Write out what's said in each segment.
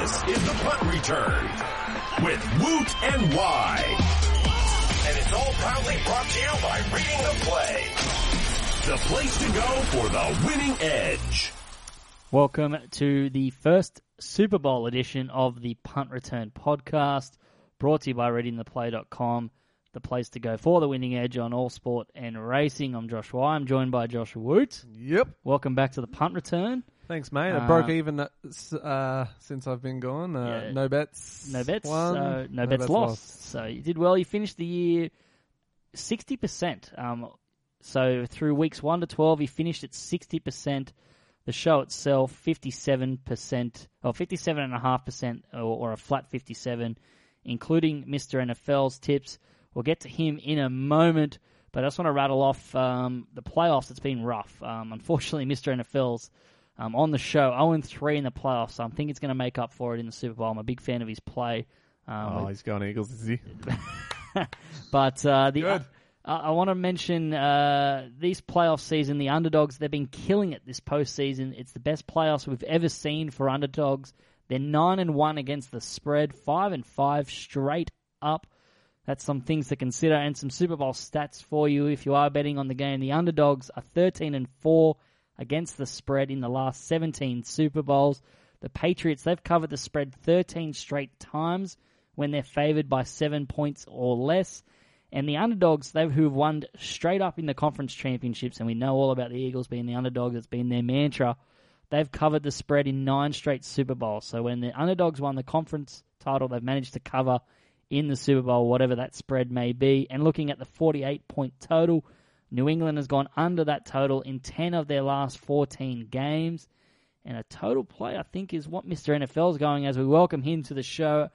This is the punt return with Woot and Wye. And it's all proudly brought to you by Reading the Play. The place to go for the winning edge. Welcome to the first Super Bowl edition of the Punt Return podcast, brought to you by readingtheplay.com, the place to go for the winning edge on all sport and racing. I'm Josh Wye. I'm joined by Joshua Woot. Yep. Welcome back to the Punt Return. Thanks, mate. I Uh, broke even uh, uh, since I've been gone. Uh, Yeah. No bets. No bets, Won. so no, bets, lost. So you did well. You finished the year 60%. Um, so through weeks 1 to 12, you finished at 60%. The show itself, 57%, or 57.5%, or, or a flat 57, including Mr. NFL's tips. We'll get to him in a moment, but I just want to rattle off um, the playoffs. It's been rough. Um, unfortunately, Mr. NFL's um, on the show, 0 3 in the playoffs. So I think it's going to make up for it in the Super Bowl. I'm a big fan of his play. Um, Oh, he's gone Eagles, is he? but uh, the Good. I, I want to mention uh, these playoff season. The underdogs they've been killing it this postseason. It's the best playoffs we've ever seen for underdogs. They're nine and one against the spread, five and five straight up. That's some things to consider, and some Super Bowl stats for you if you are betting on the game. The underdogs are thirteen and four against the spread in the last seventeen Super Bowls. The Patriots they've covered the spread thirteen straight times when they're favored by seven points or less. And the underdogs, they've who've won straight up in the conference championships, and we know all about the Eagles being the underdog, that's been their mantra. They've covered the spread in nine straight Super Bowls. So when the underdogs won the conference title, they've managed to cover in the Super Bowl, whatever that spread may be. And looking at the 48 point total, New England has gone under that total in 10 of their last 14 games. And a total play, I think, is what Mr. NFL is going as we welcome him to the show.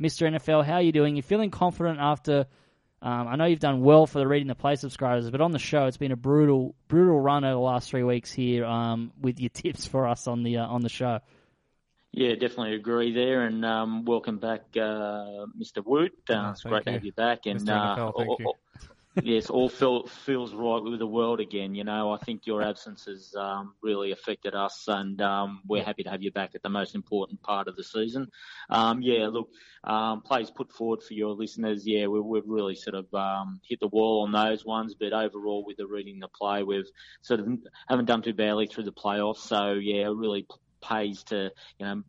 Mr. NFL, how are you doing? You're feeling confident after? Um, I know you've done well for the reading the play subscribers, but on the show, it's been a brutal, brutal run over the last three weeks here um, with your tips for us on the uh, on the show. Yeah, definitely agree there, and um, welcome back, uh, Mr. Woot. Uh, Oh, it's thank great to have you back. And Mr. uh, NFL, thank all- you. all- yes, all feel, feels right with the world again. You know, I think your absence has um, really affected us, and um, we're happy to have you back at the most important part of the season. Um, yeah, look, um, plays put forward for your listeners. Yeah, we, we've really sort of um, hit the wall on those ones, but overall, with the reading the play, we've sort of haven't done too badly through the playoffs. So yeah, it really p- pays to you know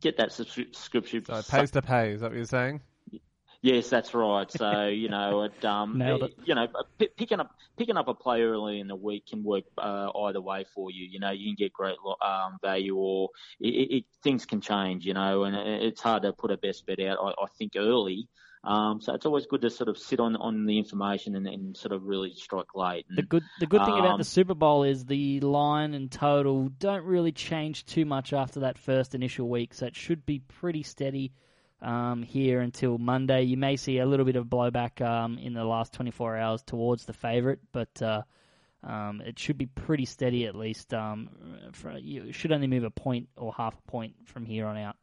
get that subscription. So it pays to pay, is that what you're saying? Yes, that's right. So you know, it, um, it. you know, p- picking up picking up a play early in the week can work uh, either way for you. You know, you can get great lo- um, value, or it, it, it, things can change. You know, and it, it's hard to put a best bet out. I, I think early. Um, so it's always good to sort of sit on, on the information and, and sort of really strike late. And, The good the good thing about Um, the Super Bowl is the line and total don't really change too much after that first initial week, so it should be pretty steady um, here until Monday. You may see a little bit of blowback um, in the last 24 hours towards the favorite, but uh, um, it should be pretty steady at least. Um, for, you should only move a point or half a point from here on out.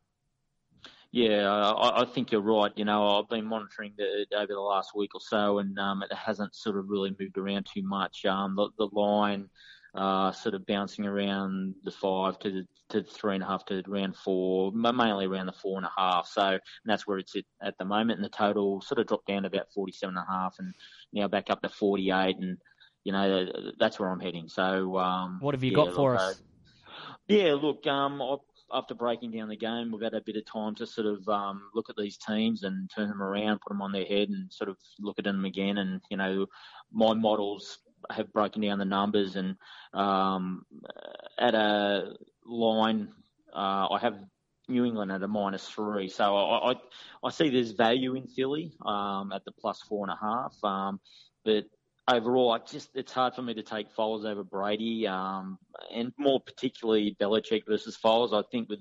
Yeah, I, I think you're right. You know, I've been monitoring it over the last week or so, and um, it hasn't sort of really moved around too much. Um, the, the line uh, sort of bouncing around the five to the to the three and a half to around four, mainly around the four and a half. So and that's where it's at, at the moment. And the total sort of dropped down to about forty-seven and a half, and now back up to forty-eight. And you know, that's where I'm heading. So um, What have you yeah, got for look, us? uh, yeah, look, um, I- after breaking down the game, we've had a bit of time to sort of um, look at these teams and turn them around, put them on their head, and sort of look at them again. And you know, my models have broken down the numbers, and um, at a line, uh, I have New England at a minus three. So I, I, I see there's value in Philly um, at the plus four and a half. Um, but overall, I just it's hard for me to take Foles over Brady, um, and more particularly Belichick versus Foles. I think with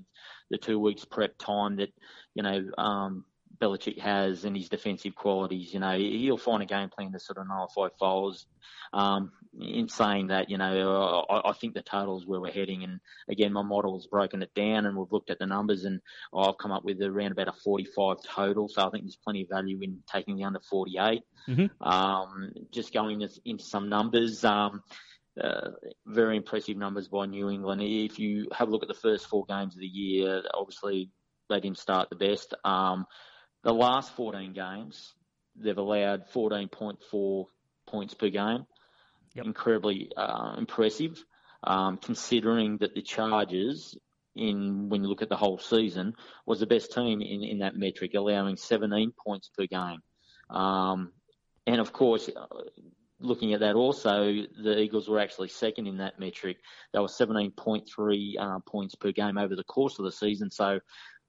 the two weeks prep time that you know um, Belichick has and his defensive qualities, you know he'll find a game plan to sort of nullify Foles. Um, in saying that, you know, I, I think the total is where we're heading, and again, my model has broken it down, and we've looked at the numbers, and I've come up with around about a 45 total. So I think there's plenty of value in taking the under 48. Mhm. Um, just going into, into some numbers, um, uh, very impressive numbers by New England. If you have a look at the first four games of the year, obviously they didn't start the best. Um, the last 14 games, they've allowed 14.4 points per game. Yep. Incredibly uh, impressive, um, considering that the Chargers, in when you look at the whole season, was the best team in, in that metric, allowing 17 points per game. Um, and of course, uh, looking at that also, the Eagles were actually second in that metric. They were 17.3 uh, points per game over the course of the season. So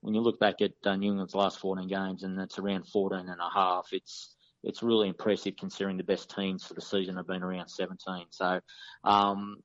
when you look back at uh, New England's last 14 games and it's around 14 and a half, it's it's really impressive considering the best teams for the season have been around 17. So, um,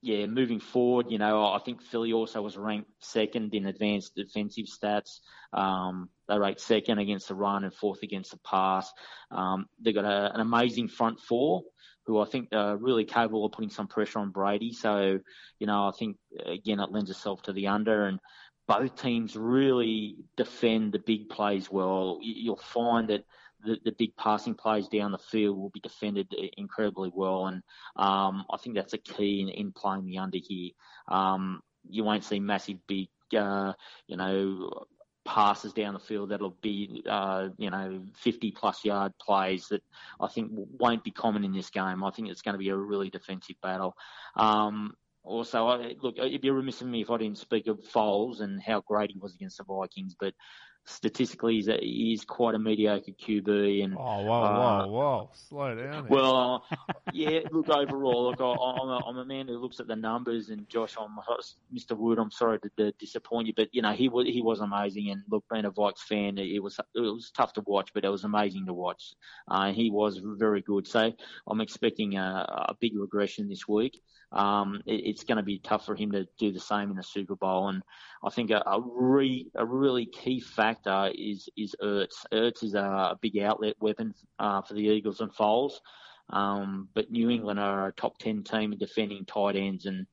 yeah, moving forward, you know, I think Philly also was ranked second in advanced defensive stats. Um, they ranked second against the run and fourth against the pass. Um, they've got a, an amazing front four who I think are really capable of putting some pressure on Brady. So, you know, I think again it lends itself to the under and both teams really defend the big plays well. You'll find that the, the big passing plays down the field will be defended incredibly well, and um, I think that's a key in, in playing the under here. Um, you won't see massive big, uh, you know, passes down the field that'll be, uh, you know, 50 plus yard plays that I think won't be common in this game. I think it's going to be a really defensive battle. Um, also, I, look, it'd be remiss of me if I didn't speak of Foles and how great he was against the Vikings, but statistically he's, a, he's quite a mediocre QB. And oh, whoa, uh, whoa, slow down. Here. Well, uh, yeah, look overall, look, I, I'm a, I'm a man who looks at the numbers, and Josh, I'm Mr. Woot. I'm sorry to, to disappoint you, but you know he was he was amazing, and look, being a Vikes fan, it was it was tough to watch, but it was amazing to watch. Uh, he was very good, so I'm expecting a, a big regression this week. Um, it, it's going to be tough for him to do the same in the Super Bowl, and I think a, a, re, a really key factor is is Ertz. Ertz is a, big outlet weapon uh, for the Eagles and Foles, um, but New England are a top ten team in defending tight ends, and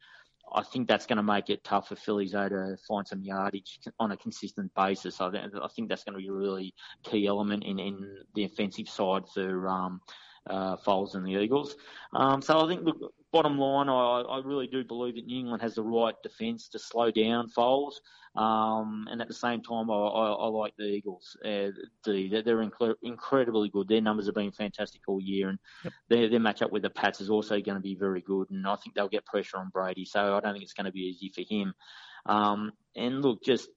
I think that's going to make it tough for Phillies to find some yardage on a consistent basis. I, I think that's going to be a really key element in, in the offensive side for um, uh, Foles and the Eagles. Um, so I think, look, bottom line, I, I really do believe that New England has the right defence to slow down Foles. Um, and at the same time, I, I, I like the Eagles. Uh, the, they're incre- incredibly good. Their numbers have been fantastic all year, and yep. their, their matchup with the Pats is also going to be very good. And I think they'll get pressure on Brady, so I don't think it's going to be easy for him. Um, and look, just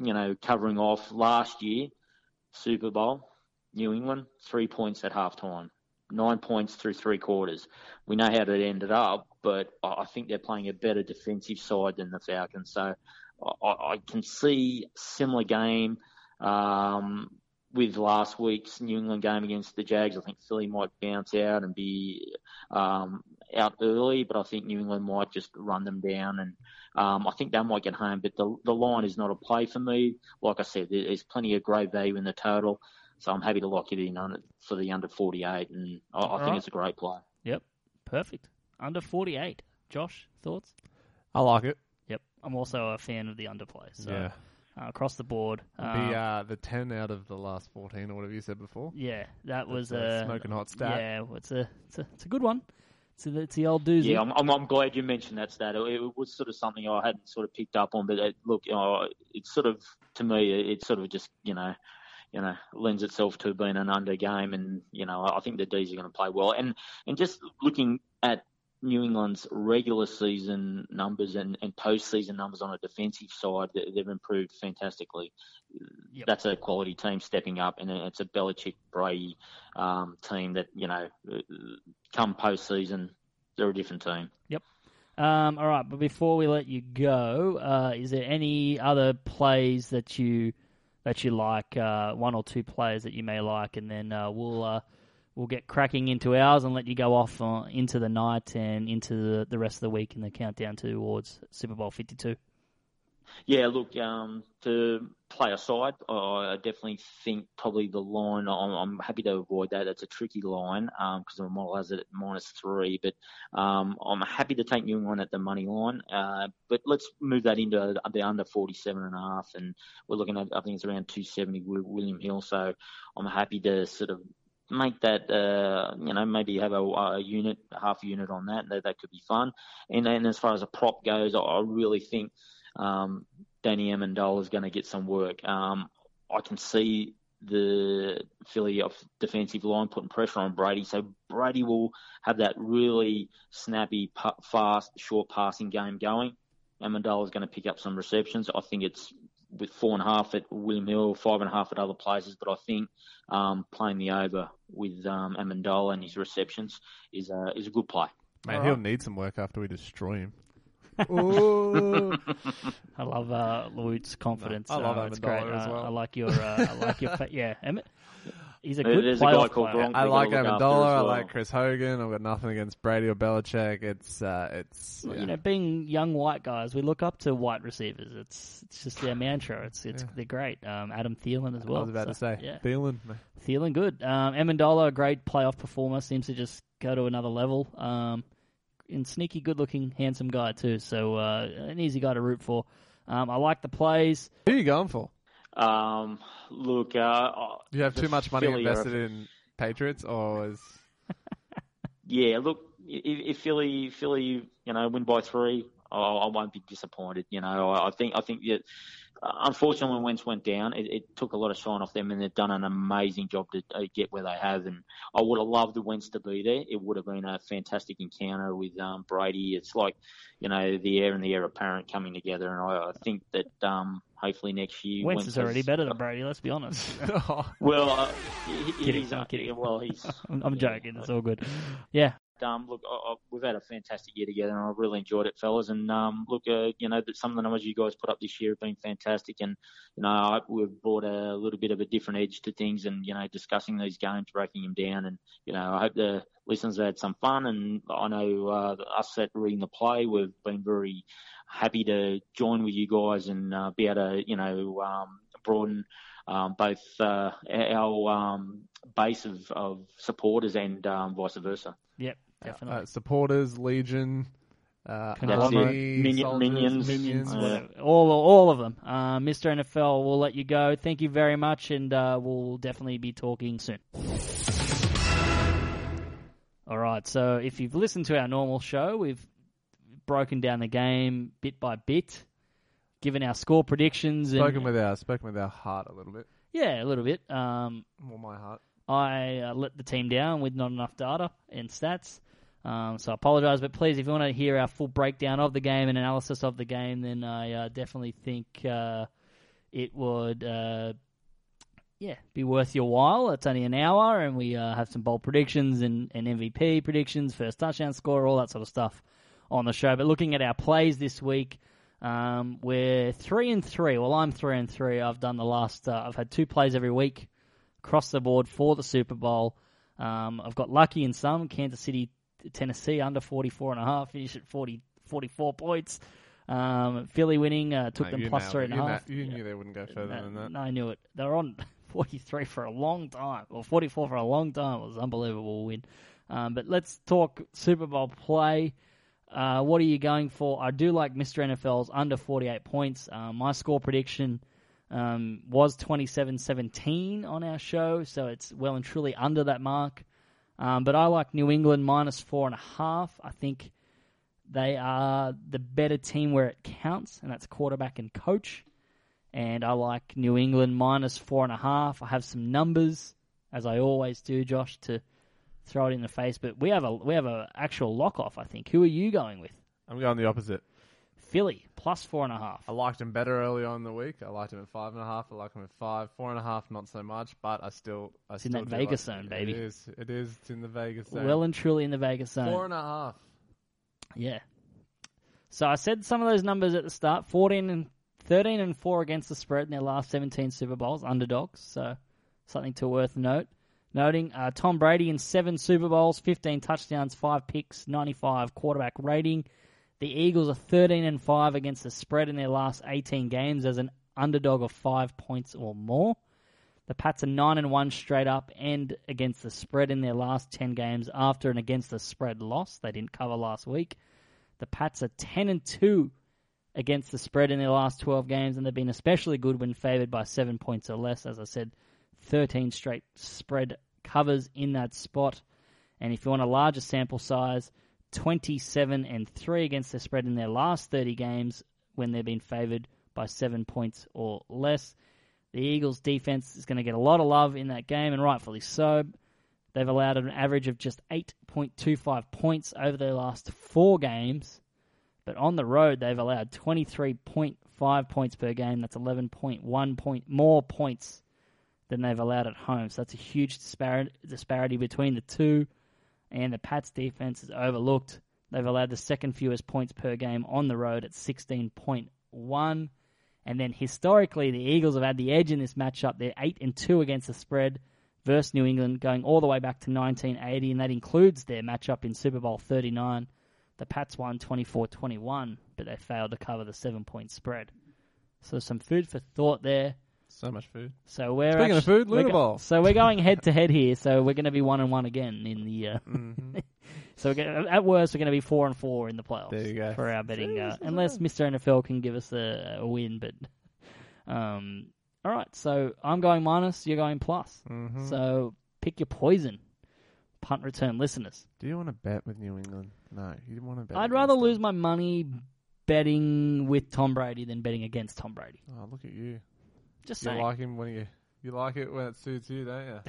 you know, covering off last year, Super Bowl, New England, three points at halftime nine points through three quarters. We know how that ended up, but I think they're playing a better defensive side than the Falcons. So I, I can see similar game um, with last week's New England game against the Jags. I think Philly might bounce out and be um, out early, but I think New England might just run them down, and um, I think they might get home. But the the line is not a play for me. Like I said, there's plenty of great value in the total. So I'm happy to lock it in on it for the under 48, and I, I think right. it's a great play. Yep, perfect. Under 48. Josh, thoughts? I like it. Yep, I'm also a fan of the underplay. So. Yeah. Uh, across the board. the um, uh, the ten out of the last fourteen or whatever you said before. Yeah, that was a, a smoking hot stat. Yeah, it's a it's a, it's a good one. It's, a, it's the old doozy. Yeah, I'm, I'm, I'm, glad you mentioned that stat. It, it, was sort of something I hadn't sort of picked up on, but it, look, you know, it's sort of to me, it's sort of just you know you know, lends itself to being an under game. And, you know, I think the D's are going to play well. And, and just looking at New England's regular season numbers and, and postseason numbers on a defensive side, they've improved fantastically. Yep. That's a quality team stepping up, and it's a Belichick Brady um, team that you know, come postseason, they're a different team. Yep. Um, all right, but before we let you go, uh, is there any other plays that you that you like, uh, one or two players that you may like, and then uh, we'll uh, we'll get cracking into ours and let you go off uh, into the night and into the, the rest of the week in the countdown towards Super Bowl Fifty Two. Yeah, look, um, to play aside, I definitely think probably the line, I'm, I'm happy to avoid that. It's a tricky line because um, the model has it at minus three, but um, I'm happy to take New England at the money line. Uh, but let's move that into the under 47 and a half, and we're looking at, I think it's around 270 with William Hill, so I'm happy to sort of make that, uh, you know, maybe have a, a unit, half unit on that. That, that could be fun. And, and as far as a prop goes, I really think – um, Danny Amendola is going to get some work. Um, I can see the Philly off defensive line putting pressure on Brady, so Brady will have that really snappy, fast, short passing game going. Amendola is going to pick up some receptions. I think it's with four and a half at William Hill, five and a half at other places, but I think um, playing the over with um, Amendola and his receptions is a is a good play. Man, he'll need some work after we destroy him. I love uh, Lute's confidence. No, I love uh, it's great. Amendola as Uh, well. I like your, uh, I like your, fa- yeah. Emmett, he's a good there's a guy playoff called player. I like gotta Amendola. as I like Chris Hogan. I've got nothing against Brady or Belichick. It's uh, it's Well, yeah. You know, being young white guys, we look up to white receivers. It's it's just their mantra. It's it's Yeah. they're great. Um, Adam Thielen as well. I was about so, to say yeah, Thielen. man. Thielen good. Um, Amendola, a great playoff performer, seems to just go to another level. Um, and sneaky, good-looking, handsome guy too. So uh, an easy guy to root for. Um, I like the plays. Who are you going for? Um, look, uh, you have too much money Philly are- invested in Patriots, or is Yeah, look, if, if Philly, Philly, you know, win by three, I, I won't be disappointed. You know, I, I think, I think that, unfortunately, when Wentz went down, it, it took a lot of shine off them, and they've done an amazing job to uh, get where they have. And I would have loved the Wentz to be there. It would have been a fantastic encounter with um, Brady. It's like, you know, the heir and the heir apparent coming together, and I, I think that um, hopefully next year, Wentz is already has- better than Brady. Let's be honest. Well, uh, he, Kidding, he's, I'm uh, kidding. well, he's. I'm, I'm joking. It's all good. Yeah, um, look, I, I, we've had a fantastic year together, and I've really enjoyed it, fellas. And um, look, uh, you know, that some of the numbers you guys put up this year have been fantastic, and you know, I, we've brought a little bit of a different edge to things, and you know, discussing these games, breaking them down, and you know, I hope the listeners had some fun. And I know uh, us at reading the play, we've been very happy to join with you guys and uh, be able to, you know, um, broaden um, both uh, our um, base of, of supporters and um, vice versa. Yep, definitely. uh, supporters, Legion, uh, army, Minion- soldiers, minions. Minions, Uh, all all of them. Uh, Mr. NFL, we'll let you go. Thank you very much, and uh, we'll definitely be talking soon. All right. So if you've listened to our normal show, we've broken down the game bit by bit, given our score predictions, and spoken with our spoken with our heart a little bit. yeah, a little bit. Um, Well, my heart. I uh, let the team down with not enough data and stats. Um, so I apologise, but please, if you want to hear our full breakdown of the game and analysis of the game, then I uh, definitely think uh, it would, uh, yeah, be worth your while. It's only an hour, and we uh, have some bold predictions and, and MVP predictions, first touchdown score, all that sort of stuff on the show. But looking at our plays this week, um, we're three and three. Well, I'm three and three. I've done the last. Uh, I've had two plays every week across the board for the Super Bowl. Um, I've got lucky in some. Kansas City, Tennessee under 44 and a half, finished at 40, 44 points. Um, Philly winning, uh, took No, them you plus three it. and a half. you knew they wouldn't go further No, than that. no, I knew it. They were on 43 for a long time, or 44 for a long time. It was an unbelievable win. Um, but let's talk Super Bowl play. Uh, what are you going for? I do like Mr. NFL's under 48 points. Uh, my score prediction um, was 27-17 on our show, so it's well and truly under that mark. Um, but I like New England minus four and a half. I think they are the better team where it counts, and that's quarterback and coach. And I like New England minus four and a half. I have some numbers, as I always do, Josh, to throw it in the face. But we have a we have a actual lock off. I think. Who are you going with? I'm going the opposite. Philly plus four and a half. I liked him better early on in the week. I liked him at five and a half. I like him at five, four and a half, not so much. But I still, I It's in that Vegas like- zone, baby. It is. It is. It's in the Vegas zone. Well and truly in the Vegas zone. four and a half. Yeah. So I said some of those numbers at the start: fourteen and thirteen and four against the spread in their last seventeen Super Bowls, underdogs. So something to worth note. Noting uh, Tom Brady in seven Super Bowls, fifteen touchdowns, five picks, ninety-five quarterback rating. The Eagles are thirteen and five against the spread in their last eighteen games as an underdog of five points or more. The Pats are nine and one straight up and against the spread in their last ten games after an against the spread loss. They didn't cover last week. The Pats are ten and two against the spread in their last twelve games, and they've been especially good when favoured by seven points or less. As I said, thirteen straight spread covers in that spot. And if you want a larger sample size, twenty-seven and three against the spread in their last thirty games when they've been favoured by seven points or less. The Eagles' defense is going to get a lot of love in that game, and rightfully so. They've allowed an average of just 8.25 points over their last four games, but on the road they've allowed 23.5 points per game. That's 11.1 point more points than they've allowed at home. So that's a huge disparity between the two. And the Pats' defense is overlooked. They've allowed the second fewest points per game on the road at 16.1. And then historically, the Eagles have had the edge in this matchup. They're eight and two against the spread versus New England, going all the way back to 1980, and that includes their matchup in Super Bowl 39. The Pats won 24-21, but they failed to cover the seven-point spread. So some food for thought there. So much food. So we're Speaking of actu- food, we're go- Bowl. So we're going head to head here. So we're going to be one and one again in the. Uh, Mm-hmm. so we're gonna, at worst, we're going to be four and four in the playoffs. There you go. for our betting, uh, unless Mister NFL can give us a, a win. But um, all right. So I'm going minus. You're going plus. Mm-hmm. So pick your poison. Punt return listeners. Do you want to bet with New England? No, you want to bet. I'd against rather them. lose my money betting with Tom Brady than betting against Tom Brady. Oh, look at you. Just You saying. like him when you you like it when it suits you, don't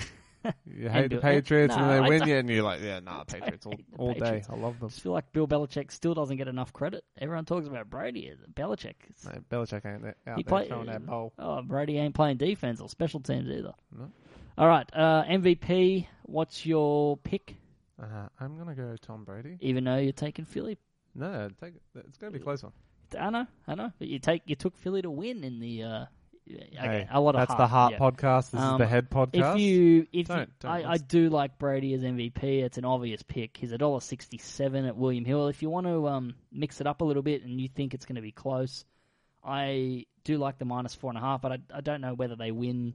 you? You hate the Patriots no, and I they win don't- you, and you're like, yeah, nah, Patriots all, all day. Patriots. I love I them. just feel like Bill Belichick still doesn't get enough credit. Everyone talks about Brady. Belichick. No, Belichick ain't there, out He there play- throwing that bowl. Oh, Brady ain't playing defense or special teams either. No. All right, uh, MVP. What's your pick? Uh, I'm gonna go Tom Brady. Even though you're taking Philly, No, take it. It's gonna be a close one. I know, I know, but you take you took Philly to win in the. Uh, okay, Hey, a lot of That's heart, the Heart yeah. podcast. This Um, is the Head podcast. If you, if you, Don't- don't I, I do like Brady as MVP. It's an obvious pick. He's a dollar sixty-seven at William Hill. If you want to um, mix it up a little bit and you think it's going to be close, I do like the minus four and a half. But I, I don't know whether they win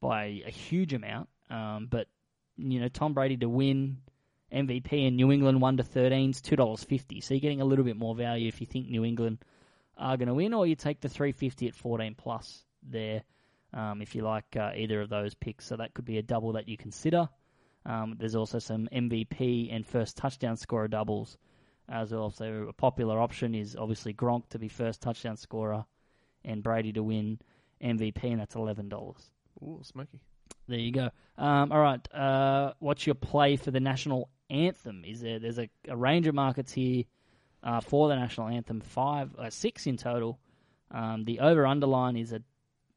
by a huge amount. Um, but you know, Tom Brady to win MVP in New England one to thirteen is two dollars fifty. So you're getting a little bit more value if you think New England are going to win, or you take the three fifty at fourteen plus there um, if you like uh, either of those picks. So that could be a double that you consider. Um, there's also some MVP and first touchdown scorer doubles as well. So a popular option is obviously Gronk to be first touchdown scorer and Brady to win MVP, and that's eleven dollars. Ooh, smoky. There you go. Um, all right. Uh, what's your play for the national anthem? Is there? There's a, a range of markets here uh, for the national anthem. Five, uh, six in total. Um, the over underline is a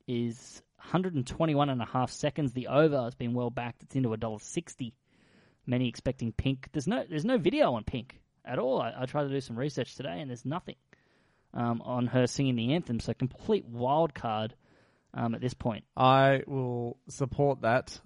is 121 and a half seconds. The over has been well backed. It's into a dollar sixty. Many expecting Pink. There's no there's no video on Pink at all. I, I tried to do some research today, and there's nothing um, on her singing the anthem. So complete wild card um, at this point. I will support that,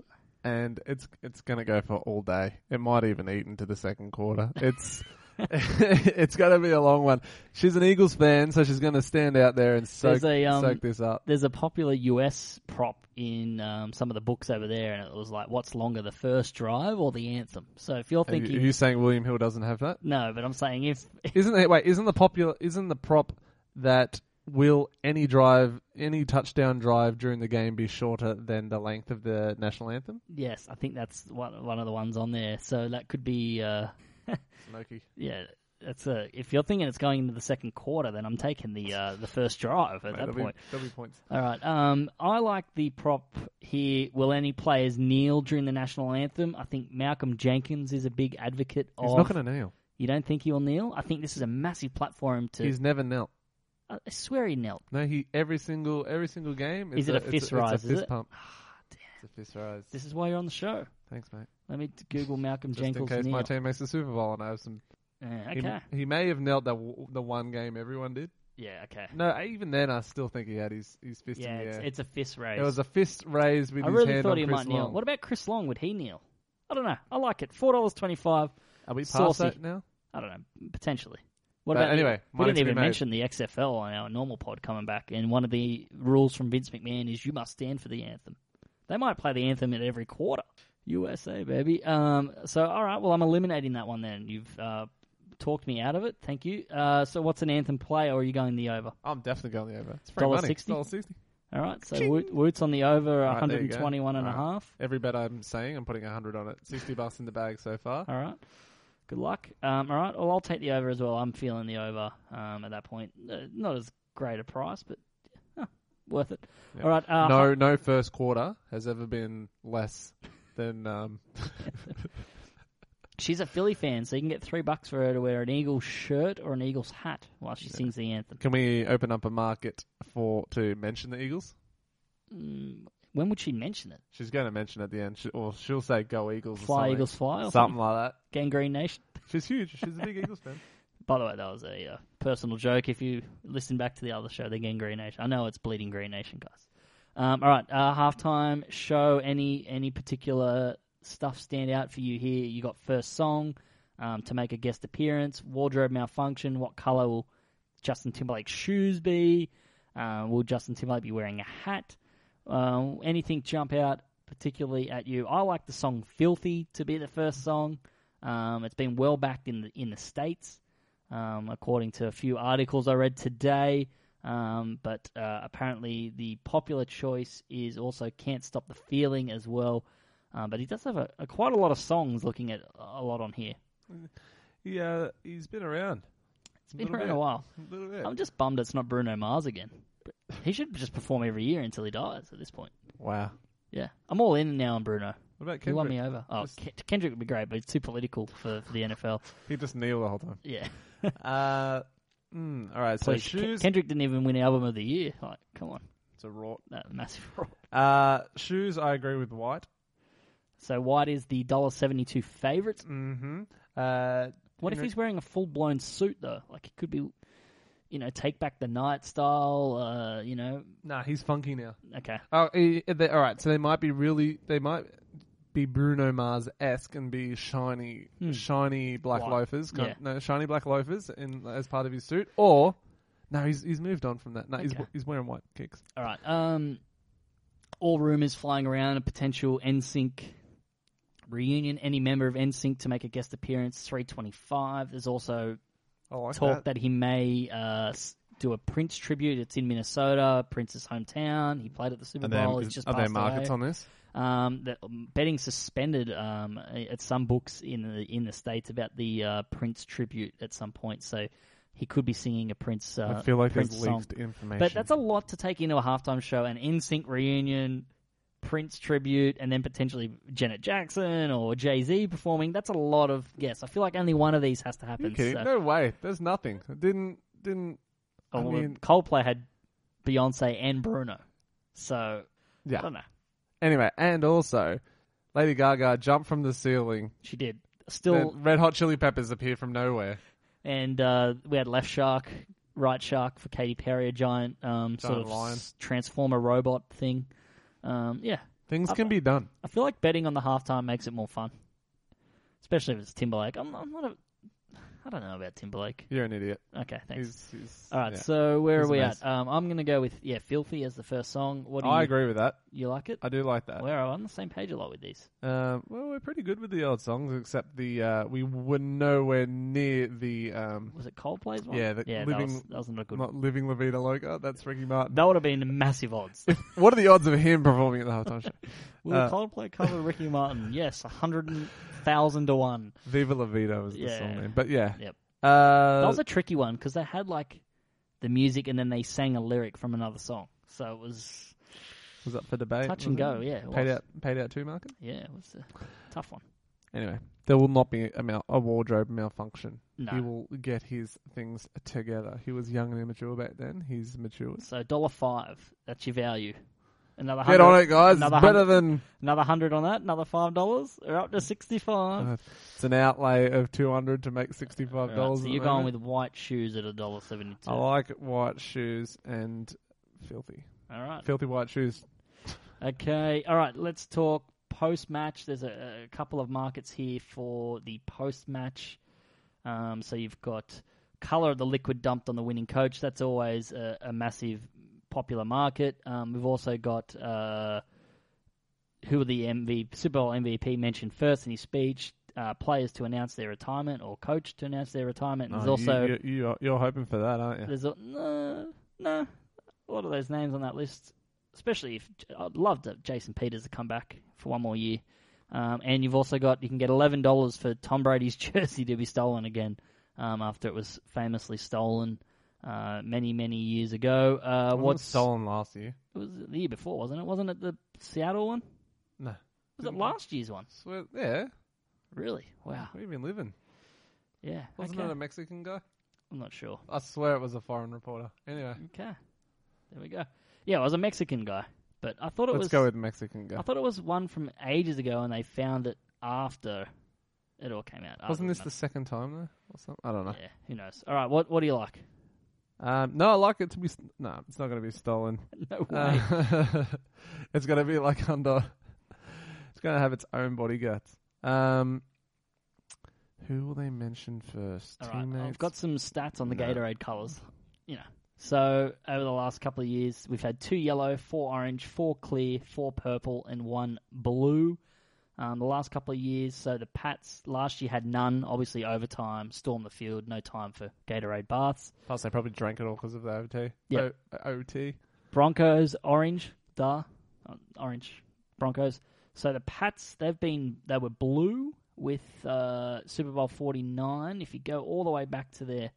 and it's it's gonna go for all day. It might even eat into the second quarter. It's it's gonna be a long one. She's an Eagles fan, so she's gonna stand out there and soak, a, um, soak this up. there's a popular US prop in um, some of the books over there, and it was like, what's longer, the first drive or the anthem? So if you're Are you, thinking, are you saying William Hill doesn't have that? no, but I'm saying if Isn't it? Wait, isn't the popular? Isn't the prop that will any drive, any touchdown drive during the game be shorter than the length of the national anthem? yes, I think that's one one of the ones on there. So that could be, uh, Smoky. yeah, that's a. If you're thinking it's going into the second quarter, then I'm taking the uh, the first drive at that point. be points. All right. Um, I like the prop here. Will any players kneel during the national anthem? I think Malcolm Jenkins is a big advocate He's of. not going to kneel. You don't think he will kneel? I think this is a massive platform to. He's never knelt. I swear he knelt. No, he every single every single game. Is it a it's fist it's rise, a is fist it? pump. damn. It's a fist rise. This is why you're on the show. Thanks, mate. Let me Google Malcolm Just in Jenkins case kneel. my team makes the Super Bowl and I have some. He- okay. He, may have knelt the w- the one game everyone did. Yeah, okay. No, even then I still think he had his his fist Yeah, in the it's, air. it's a fist raise. it was a fist raise with I his really hand thought on he Chris might kneel. Long. What about Chris Long? Would he kneel? I don't know. I like it. Four dollars twenty-five. Are we past saucy. that now? I don't know. Potentially. What But about anyway, The, we didn't even mention the XFL on our normal pod coming back, and one of the rules from Vince McMahon is you must stand for the anthem. They might play the anthem at every quarter. USA baby. Um. So all right. Well, I'm eliminating that one then. You've uh, talked me out of it. Thank you. Uh. So what's an anthem play, or are you going the over? I'm definitely going the over. It's free money. sixty? Dollar sixty. All right. So Woot, Woot's on the over, right, there you go. 121 and a half. Every bet I'm saying, I'm putting hundred on it. Sixty bucks in the bag so far. All right. Good luck. Um, all right. Well, I'll take the over as well. I'm feeling the over um, at that point. Uh, not as great a price, but worth it. All right. Uh, no, no first quarter has ever been less than. Um, She's a Philly fan, so you can get three bucks for her to wear an Eagles shirt or an Eagles hat while she sings the anthem. can we open up a market for to mention the Eagles? Mm, when would she mention it? She's going to mention at the end, she, or she'll say "Go Eagles" Fly something. Eagles fly or something something? like that. Gangrene Nation. She's huge. She's a big Eagles fan. By the way, that was a uh, personal joke. If you listen back to the other show, the Gangrene Nation. I know it's Bleeding Green Nation, guys. Um, all right, uh, halftime show. Any any particular stuff stand out for you here? You got first song um, to make a guest appearance. Wardrobe malfunction. What color will Justin Timberlake's shoes be? Uh, will Justin Timberlake be wearing a hat? Uh, anything jump out particularly at you? I like the song "Filthy" to be the first song. Um, it's been well backed in the in the states um, according to a few articles I read today. Um, but uh, apparently, the popular choice is also "Can't Stop the Feeling" as well. Um, but he does have a, a quite a lot of songs. Looking at a lot on here, Yeah, he's been around. it's been Little around bit. a while. A little bit. I'm just bummed it's not Bruno Mars again. He should just perform every year until he dies. At this point, Wow. yeah, I'm all in now on Bruno. What about He won Kendrick? me over. Oh, Just- Ken- Kendrick would be great, but it's too political for, for the NFL. He'd just kneel the whole time. Yeah, Uh, mm, all right. So Please, Ken- shoes. Kendrick didn't even win album of the year. Like, come on, It's a rot. that massive fraud. Uh, shoes. I agree with White. So White is the dollar seventy two favorite. Mm-hmm. Uh, What if Henry- he's wearing a full blown suit though? Like it could be, you know, take back the night style. Uh, you know, Nah, he's funky now. okay, Oh, he, they, all right. So they might be really. They might be Bruno Mars esque and be shiny, Hmm. shiny black White. loafers. Yeah. No, shiny black loafers in as part of his suit. Or no, he's he's moved on from that. No, he's Okay. he's wearing white kicks. all right. Um, all rumors flying around a potential NSYNC reunion. Any member of NSYNC to make a guest appearance. Three twenty five. There's also like talk that. that. he may uh, do a Prince tribute. It's in Minnesota, Prince's hometown. He played at the Super Are there, Bowl. He's just are there markets away. on this? Um, the betting suspended um, at some books in the in the states about the uh, Prince tribute at some point. So he could be singing a Prince. Uh, I feel like Prince there's song. information. But that's a lot to take into a halftime show. NSYNC reunion, Prince tribute, and then potentially Janet Jackson or Jay Z performing. That's a lot of yes. I feel like only one of these has to happen. so- No way. There's nothing. It didn't didn't. Oh, I mean, Coldplay had Beyonce and Bruno. So I yeah. don't know. Anyway, and also, Lady Gaga jumped from the ceiling. She did. Still, Then Red Hot Chili Peppers appear from nowhere. and uh, we had left shark, right shark for Katy Perry, a giant, um, sort Giant of lion. s- transformer robot thing. Um, yeah, Things can be done. I feel like betting on the halftime makes it more fun, especially if it's Timberlake. I'm, I'm not a, I don't know about Timberlake. You're an idiot. Okay, thanks. He's, he's, All right, yeah. so where He's are we at? Um, I'm gonna go with yeah, "Filthy" as the first song. What do you I agree with that. You like it? I do like that. We're on the same page a lot with these. Um, well, we're pretty good with the old songs, except the uh, we were nowhere near the um, Was it Coldplay's one? Yeah, yeah, living- that, was, that wasn't a good. not living La Vida Loca. That's Ricky Martin. That would have been massive odds. What are the odds of him performing at the halftime show? Will Uh, Coldplay cover Ricky Martin? Yes, a hundred thousand to one. Viva La Vida was the Yeah. song name, but yeah. Yep. Uh, That was a tricky one because they had like the music and then they sang a lyric from another song, so it was was up for debate. touch and it? go. Yeah, it Paid was. out, paid out two market. Yeah, it was a tough one. Anyway, there will not be a, mal- a wardrobe malfunction. No. He will get his things together. He was young and immature back then. He's mature. So dollar five. That's your value. Another Get on it, guys. It's Another better hundred- than Another hundred on that. Another five dollars. We're up to sixty-five. uh, it's an outlay of two hundred to make sixty-five All right, dollars. so you're going with white shoes at a dollar seventy-two. I like white shoes and filthy, All right. filthy white shoes. Okay. All right. Let's talk post match. There's a, a couple of markets here for the post match. Um, so you've got color of the liquid dumped on the winning coach. That's always a, a massive popular market. Um, we've also got uh, who the MV Super Bowl MVP mentioned first in his speech. Uh, players to announce their retirement or coach to announce their retirement. And Oh, there's also you, you, you're, you're hoping for that, aren't you? there's a no, no, a lot of those names on that list. Especially if I'd love to Jason Peters to come back for one more year. Um, and you've also got you can get eleven dollars for Tom Brady's jersey to be stolen again um, after it was famously stolen uh, many many years ago. Uh, Wasn't what's stolen last year? It was the year before, wasn't it? Wasn't it the Seattle one? No. Was it last year's one? Swear, yeah. Really? Wow. You been living? Yeah. Wasn't okay. it a Mexican guy? I'm not sure. I swear it was a foreign reporter. Anyway, Okay. There we go. Yeah, it was a Mexican guy, but I thought it let's was. go with Mexican guy. I thought it was one from ages ago, and they found it after it all came out. Wasn't this the second time though? Or something? I don't know. Yeah, who knows? All right, what what do you like? Um, no, I like it to be. St- no, it's not going to be stolen. No way. Uh, it's going to be like under. It's going to have its own bodyguards. Um, who will they mention first? All right, Teammates. I've got some stats on the No. Gatorade colours. You know, so over the last couple of years, we've had two yellow, four orange, four clear, four purple, and one blue. Um, the last couple of years, so the Pats last year had none. Obviously, overtime, storm the field, no time for Gatorade baths. Plus, they probably drank it all because of the OT. Yep. O- OT. Broncos, orange, duh, Uh, orange Broncos. So the Pats, they've been they were blue with uh, Super Bowl forty nine. If you go all the way back to their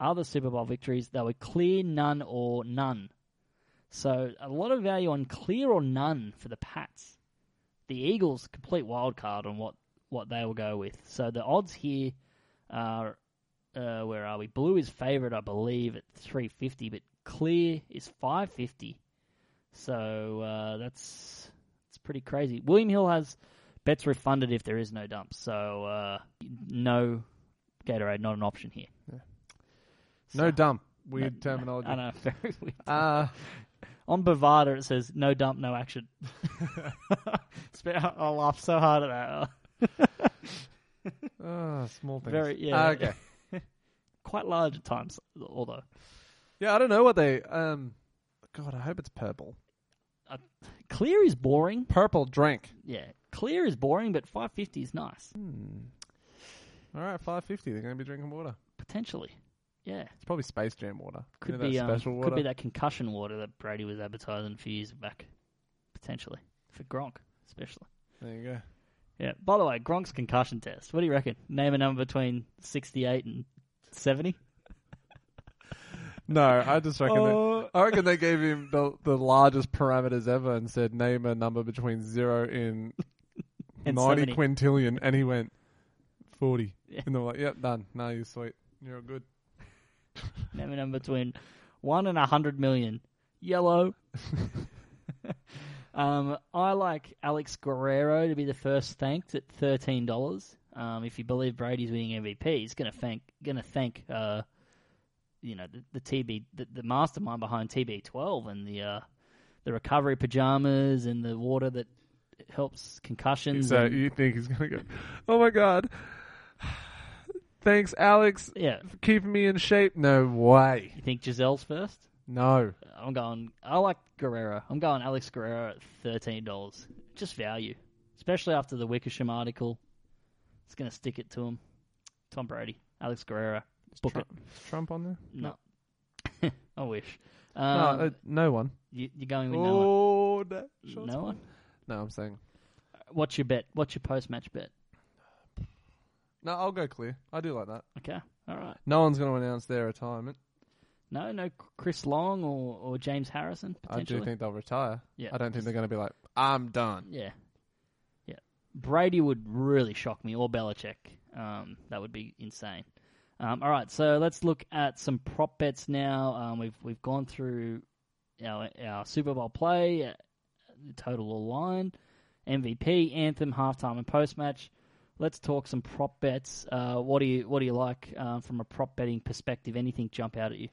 other Super Bowl victories, they were clear, none, or none. So a lot of value on clear or none for the Pats. The Eagles, complete wild card on what what they will go with. So the odds here are uh, where are we? Blue is favourite, I believe, at three fifty, but clear is five fifty. So uh, that's it's pretty crazy. William Hill has bets refunded if there is no dump. So uh, no Gatorade, not an option here. No So- dump. Weird no- terminology. I know, very weird. Uh, On Bovada, it says no dump, no action. I laugh so hard at that. ah, small things. Very, yeah. Ah, okay. Quite large at times, although. Yeah, I don't know what they. Um, God, I hope it's purple. Clear is boring. Purple drink. Yeah, clear is boring, but 550 is nice. Hmm. All right, five fifty. They're going to be drinking water. Potentially. Yeah. It's probably Space Jam water. Could You know, be that um, special water. could be that concussion water that Brady was advertising a few years back. Potentially. For Gronk, especially. There you go. Yeah. By the way, Gronk's concussion test. What do you reckon? Name a number between 68 and 70? No, I just reckon. Oh. That, I reckon they gave him the the largest parameters ever and said name a number between zero and, And ninety 70. quintillion, and he went forty. Yeah. And they're like, "Yep, done. No, you're sweet. You're all good." Number between 1 and a 100 million. Yellow. um, I like Alex Guerrero to be the first thanked at $13. Um, if you believe Brady's winning MVP, he's going to thank going to thank uh, you know the, the TB the, the mastermind behind TB12 and the uh, the recovery pajamas and the water that helps concussions. So and- you think he's gonna go? Oh my god! Thanks, Alex, yeah, for keeping me in shape. No way. you think Gisele's first? No. I'm going. I like Guerrero. I'm going Alex Guerrero at thirteen dollars. Just value, especially after the Wickersham article. It's going to stick it to him. Tom Brady, Alex Guerrero. Book Trump, is Trump on there? No, I wish. No, Um, uh, no one. you, you're going with no Oh, no. one. Shots No one. No, I'm saying What's your bet? What's your post-match bet? No. I'll go clear. I do like that. Okay, all right. No one's going to announce their retirement. No, no Chris Long or, or James Harrison I do think they'll retire. Yeah. I don't think they're going to be like, I'm done. Yeah. Yeah. Brady would really shock me, or Belichick. Um, that would be insane. Um, all right, so let's look at some prop bets now. Um, we've we've gone through our our Super Bowl play, uh, the total or line, MVP, anthem, halftime, and post match. Let's talk some prop bets. Uh, what do you what do you like um, from a prop betting perspective? Anything jump out at you?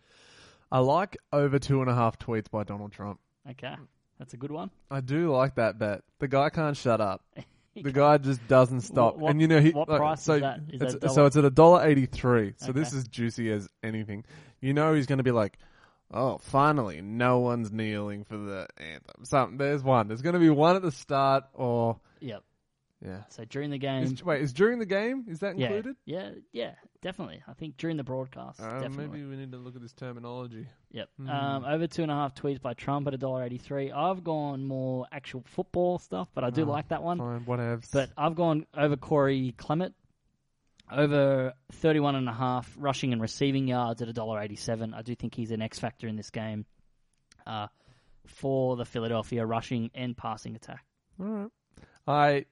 I like over two and a half tweets by Donald Trump. Okay, that's a good one. I do like that bet. The guy can't shut up. The guy just doesn't stop. What- and you know he what like, price is so that? Is it's, that so it's at a dollar eighty three. So this is juicy as anything. You know he's going to be like, oh, finally, no one's kneeling for the anthem. Something. There's one. There's going to be one at the start, or Yep. Yeah. So during the game, Is, wait, is during the game? Is that yeah, included? yeah, yeah, definitely. I think during the broadcast, Uh, definitely. maybe we need to look at this terminology. Yep. Hmm. Um, over two and a half tweets by Trump at a dollar eighty three. I've gone more actual football stuff, but I do Oh, like that one. Fine, whatevs. But I've gone over Corey Clement, over 31 and a half rushing and receiving yards at a dollar eighty seven. I do think he's an X factor in this game. Uh, for the Philadelphia rushing and passing attack. All right. I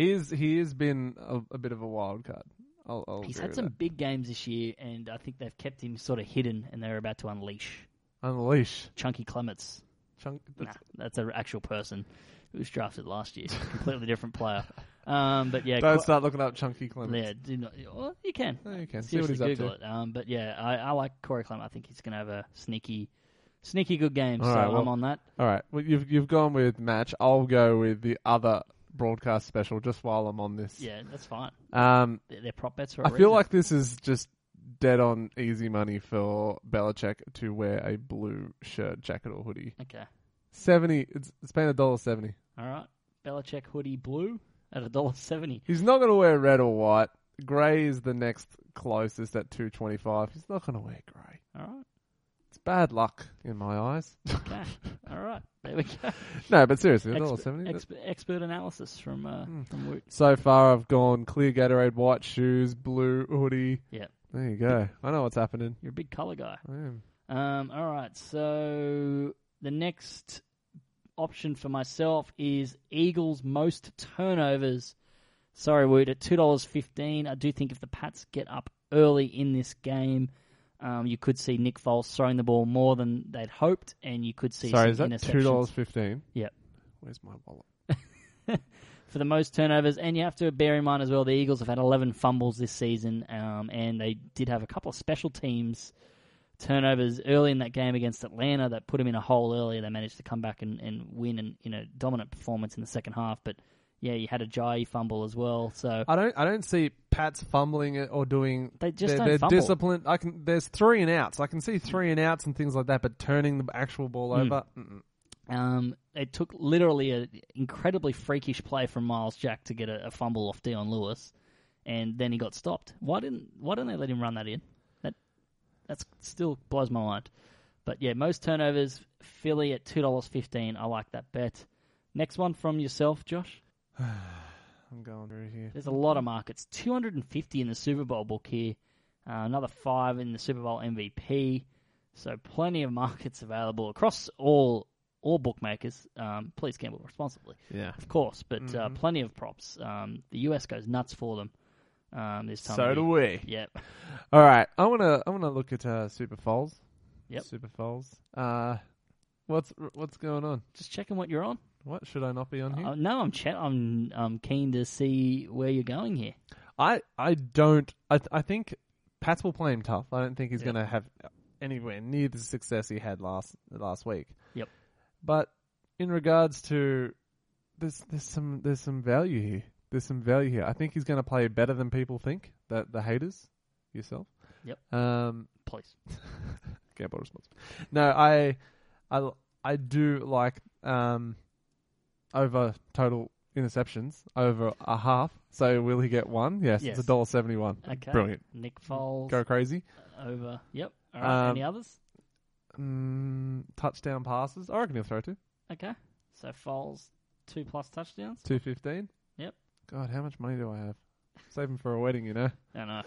he is he has been a, a bit of a wild card. I'll, I'll He's had some that. big games this year, and I think they've kept him sort of hidden, and they're about to unleash unleash. Chunky Clements. Chunk. Nah, that's an actual person who was drafted last year. Completely different player. Um, but yeah, Don't start looking up Chunky Clements. yeah, do not, well, you can. No, you can. See what Seriously, he's up to. it. Um, but yeah, I, I like Corey Clement. I think he's going to have a sneaky, sneaky good game. All so right, I'm on that. All right. Well, you've you've gone with match. I'll go with the other broadcast special just while I'm on this. Yeah, that's fine. Um, They're, they're prop bets for a I feel reason. like this is just dead on easy money for Belichick to wear a blue shirt, jacket, or hoodie. Okay. Seventy. It's it's paying a dollar seventy. All right. Belichick hoodie blue at a dollar seventy. He's not going to wear red or white. Grey is the next closest at two twenty five. He's not going to wear grey. All right. Bad luck in my eyes. Okay. All right. There we go. no, but seriously, a dollar Expert, seventy. expert, expert analysis from uh, Hmm. from Woot. So far, I've gone clear Gatorade, white shoes, blue hoodie. Yeah. There you go. I know what's happening. You're a big color guy. I am. Um, all right. So the next option for myself is Eagles most turnovers. Sorry, Woot, at two dollars fifteen. I do think if the Pats get up early in this game, um, you could see Nick Foles throwing the ball more than they'd hoped, and you could see Sorry, is that two dollars fifteen? Yep. Where's my wallet? for the most turnovers. And you have to bear in mind as well, the Eagles have had 11 fumbles this season, um, and they did have a couple of special teams turnovers early in that game against Atlanta that put them in a hole early. They managed to come back and, and win in, in a dominant performance in the second half. But yeah, you had Ajayi fumble as well. So I don't. I don't see Pats fumbling it or doing. They just they're, they're disciplined. I can. There's three and outs. I can see three and outs and things like that. But turning the actual ball Mm. over. Mm-mm. Um, it took literally an incredibly freakish play from Myles Jack to get a, a fumble off Dion Lewis, and then he got stopped. Why didn't Why didn't they let him run that in? That that's still blows my mind. But yeah, most turnovers. Philly at two dollars fifteen. I like that bet. Next one from yourself, Josh. I'm going through here. There's a lot of markets. 250 in the Super Bowl book here. Uh, another five in the Super Bowl MVP. So plenty of markets available across all all bookmakers. Um, please gamble responsibly, Yeah. of course, but uh, Mhm. plenty of props. Um, the US goes nuts for them um, this time. So do we. Yep. All right. I wanna. I wanna look at uh, Super Foles. Yep. Super Foles. Uh, what's what's going on? Just checking what you're on. What should I not be on here? Uh, no, I'm che- I'm I'm keen to see where you're going here. I I don't. I th- I think Pats will play him tough. I don't think he's going to have anywhere near the success he had last last week. Yep. But in regards to there's there's some there's some value here. There's some value here. I think he's going to play better than people think. That the haters, yourself. Yep. Um. Please. Gamble responsibly. No, I I I do like um over total interceptions over a half. So will he get one? Yes, Yes. it's a dollar seventy one. Okay. Brilliant. Nick Foles Go crazy. over. Yep. All right. Um, Any others? Mm, touchdown passes. I reckon he'll throw two. Okay. So Foles two plus touchdowns. Two fifteen. Yep. God, how much money do I have? Save him for a wedding, you know. I know.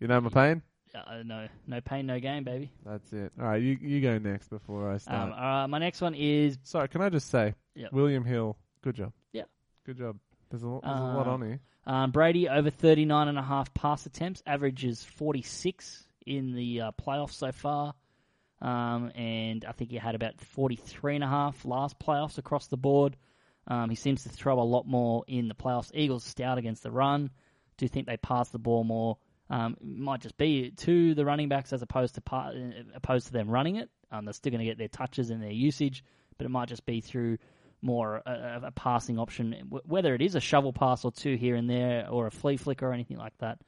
You know my pain. Uh, no, no pain, no gain, baby. That's it. All right, you you go next before I Um, start. all right, my next one is Sorry, can I just say, Yep. William Hill, good job. Yep. Good job. There's a lot, there's a lot Uh, on here. um, Brady over 39 and a half pass attempts, averages 46 in the uh, playoffs so far. Um, and I think he had about 43 and a half last playoffs across the board. Um, he seems to throw a lot more in the playoffs. Eagles stout against the run. Do you think they pass the ball more? Um, it might just be to the running backs as opposed to pa- uh, opposed to them running it. Um, they're still going to get their touches and their usage, but it might just be through more a, a passing option, whether it is a shovel pass or two here and there, or a flea flicker or anything like that.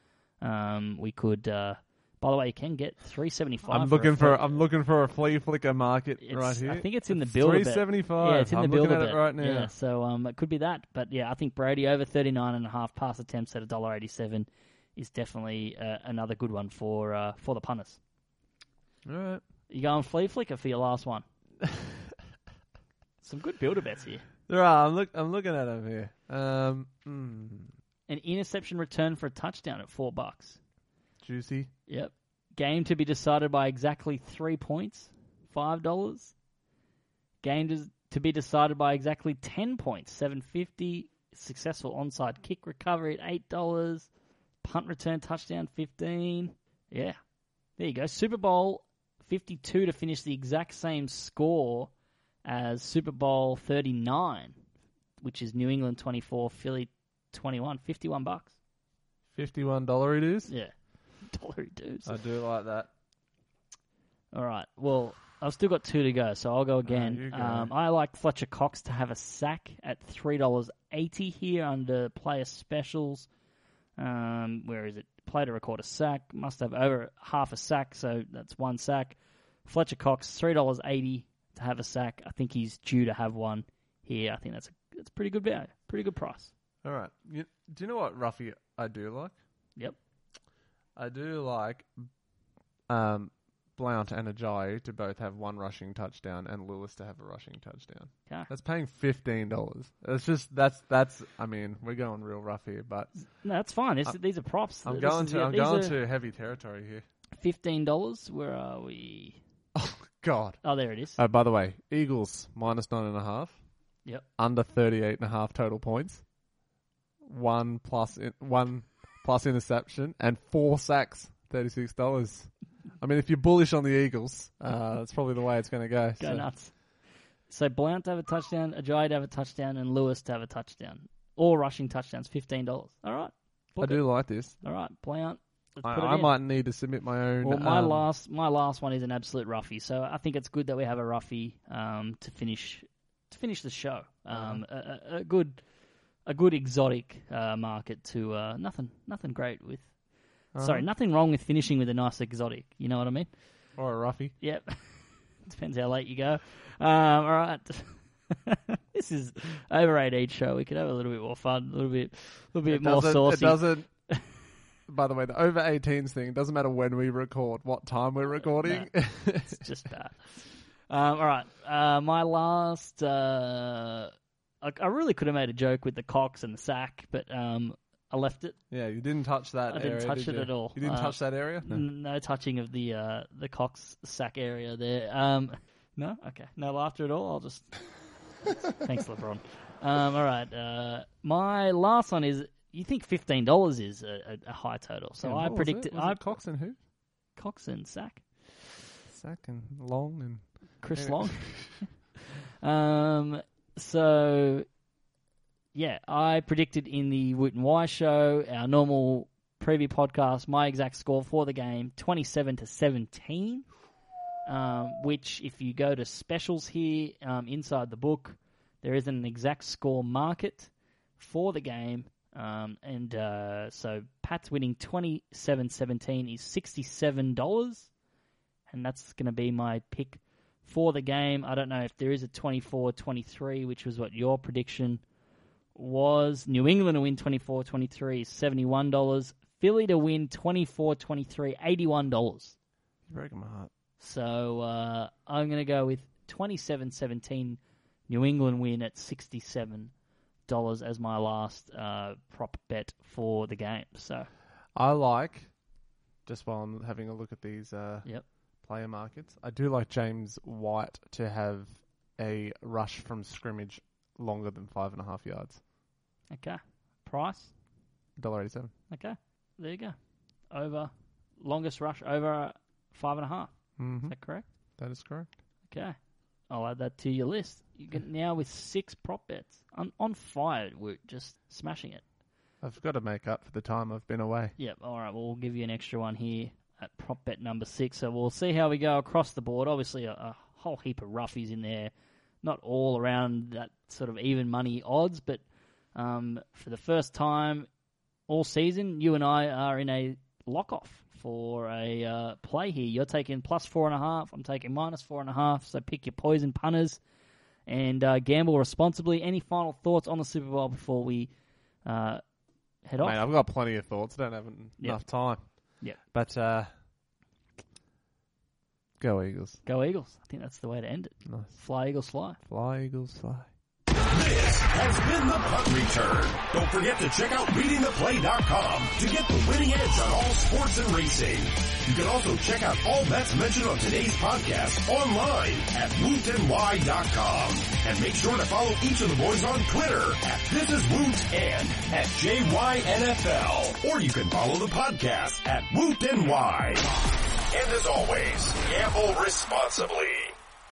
Um, we could. Uh, by the way, you can get three seventy five. I'm looking for I'm looking for a flea flicker market It's, right here. I think it's in the build. Three seventy five. Yeah, it's in I'm the build at it right now. Yeah, so um, it could be that. But yeah, I think Brady over 39 and a half pass attempts at a dollar eighty seven is definitely uh, another good one for uh, for the punters. All right. You going flea flicker for your last one? Some good builder bets here. There are. I'm look. I'm looking at them here. Um. mm, An interception return for a touchdown at four bucks. juicy. Yep. Game to be decided by exactly three points, five dollars. Game to, to be decided by exactly 10 points. 750. Successful onside kick recovery at $8. Punt return touchdown 15. Yeah. There you go. Super Bowl 52 to finish the exact same score as Super Bowl 39, which is New England 24, Philly 21. 51 bucks. Fifty-one dollar it is. Yeah. Dollar dues. I do like that. All right. Well, I've still got two to go, so I'll go again. go. Um, I like Fletcher Cox to have a sack at three dollars eighty here under player specials. Um, where is it? Play to record a sack. Must have over half a sack, so that's one sack. Fletcher Cox three dollars eighty to have a sack. I think he's due to have one here. I think that's a that's a pretty good value, pretty good price. All right. You, do you know what Ruffy I do like? Yep. I do like um, Blount and Ajayi to both have one rushing touchdown and Lewis to have a rushing touchdown. Okay. That's paying fifteen dollars. It's just that's that's. I mean, we're going real rough here, but No, that's fine. It's, these are props. I'm This going is to. I'm going to heavy territory here. fifteen dollars. Where are we? Oh God. Oh, there it is. Oh, by the way, Eagles minus nine and a half, Yep. under thirty-eight and a half total points, one plus in, one plus interception, and four sacks. Thirty-six dollars. I mean, if you're bullish on the Eagles, uh, that's probably the way it's going to go. Go So, nuts. So Blount to have a touchdown, Ajayi to have a touchdown, and Lewis to have a touchdown. All rushing touchdowns, fifteen dollars. All right. I do it. like this. All right, Blount. I, I might need to submit my own. Well, my um, last my last one is an absolute roughie, so I think it's good that we have a roughie um, to finish to finish the show. Um, Uh-huh. a, a, a good a good exotic uh, market to uh, nothing nothing great with. Sorry, nothing wrong with finishing with a nice exotic. You know what I mean? or a roughie. Yep. Depends how late you go. Um, all right. this is over eight each show. We could have a little bit more fun, a little bit, a little bit It more saucy. It doesn't. By the way, the over 18s thing doesn't matter when we record, what time we're recording. It's just bad. Um, all right. Uh, my last. Uh, I, I really could have made a joke with the Cox and the sack, but um, I left it. yeah, you didn't touch that. I didn't area, touch did it you? at all. You didn't Uh, touch that area. No. No touching of the uh, the Cox sack area there. Um, no, okay, no laughter at all. I'll just thanks, LeBron. Um, all right, uh, my last one is you think fifteen dollars is a, a, high total, so Yeah, I predicted I it Cox and who? Cox and sack Sack and Long and Chris. Long. um, so yeah, I predicted in the Woot and Wye show, our normal preview podcast, my exact score for the game, twenty-seven to seventeen. Um, which, if you go to specials here um, inside the book, there isn't an exact score market for the game. Um, and uh, so Pat's winning 27 17 is $67. And that's going to be my pick for the game. I don't know if there is a 24 23, which was what your prediction was. New England to win 24 23 $71. Philly to win 24 23, $81. you're breaking my heart. So uh, I'm going to go with 27-17 New England win at $67 as my last uh, prop bet for the game. So, I like just while I'm having a look at these uh, Yep. player markets. I do like James White to have a rush from scrimmage longer than five and a half yards. Okay. Price? Dollar eighty-seven. Okay. There you go. Over. Longest rush over five and a half. Mm-hmm. Is that correct? That is correct. Okay. I'll add that to your list. You get now with six prop bets. On, on fire, we're just smashing it. I've got to make up for the time I've been away. Yep. All right. Well, we'll give you an extra one here at prop bet number six. So we'll see how we go across the board. Obviously, a, a whole heap of roughies in there. Not all around that sort of even money odds, but um, for the first time all season, you and I are in a lock off for a uh, play here. You're taking plus four and a half. I'm taking minus four and a half. So pick your poison punters and uh, gamble responsibly. Any final thoughts on the Super Bowl before we uh, head off? I've got plenty of thoughts. I don't have en- Yep. enough time. Yep. But uh, go Eagles. Go Eagles. I think that's the way to end it. Nice. Fly Eagles fly. Fly Eagles fly. Has been the punt return. Don't forget to check out readingtheplay.com to get the winning edge on all sports and racing. You can also check out all bets mentioned on today's podcast online at wootny.com. And make sure to follow each of the boys on Twitter at This Is Woot and at JYNFL. Or you can follow the podcast at Woot And as always, gamble responsibly.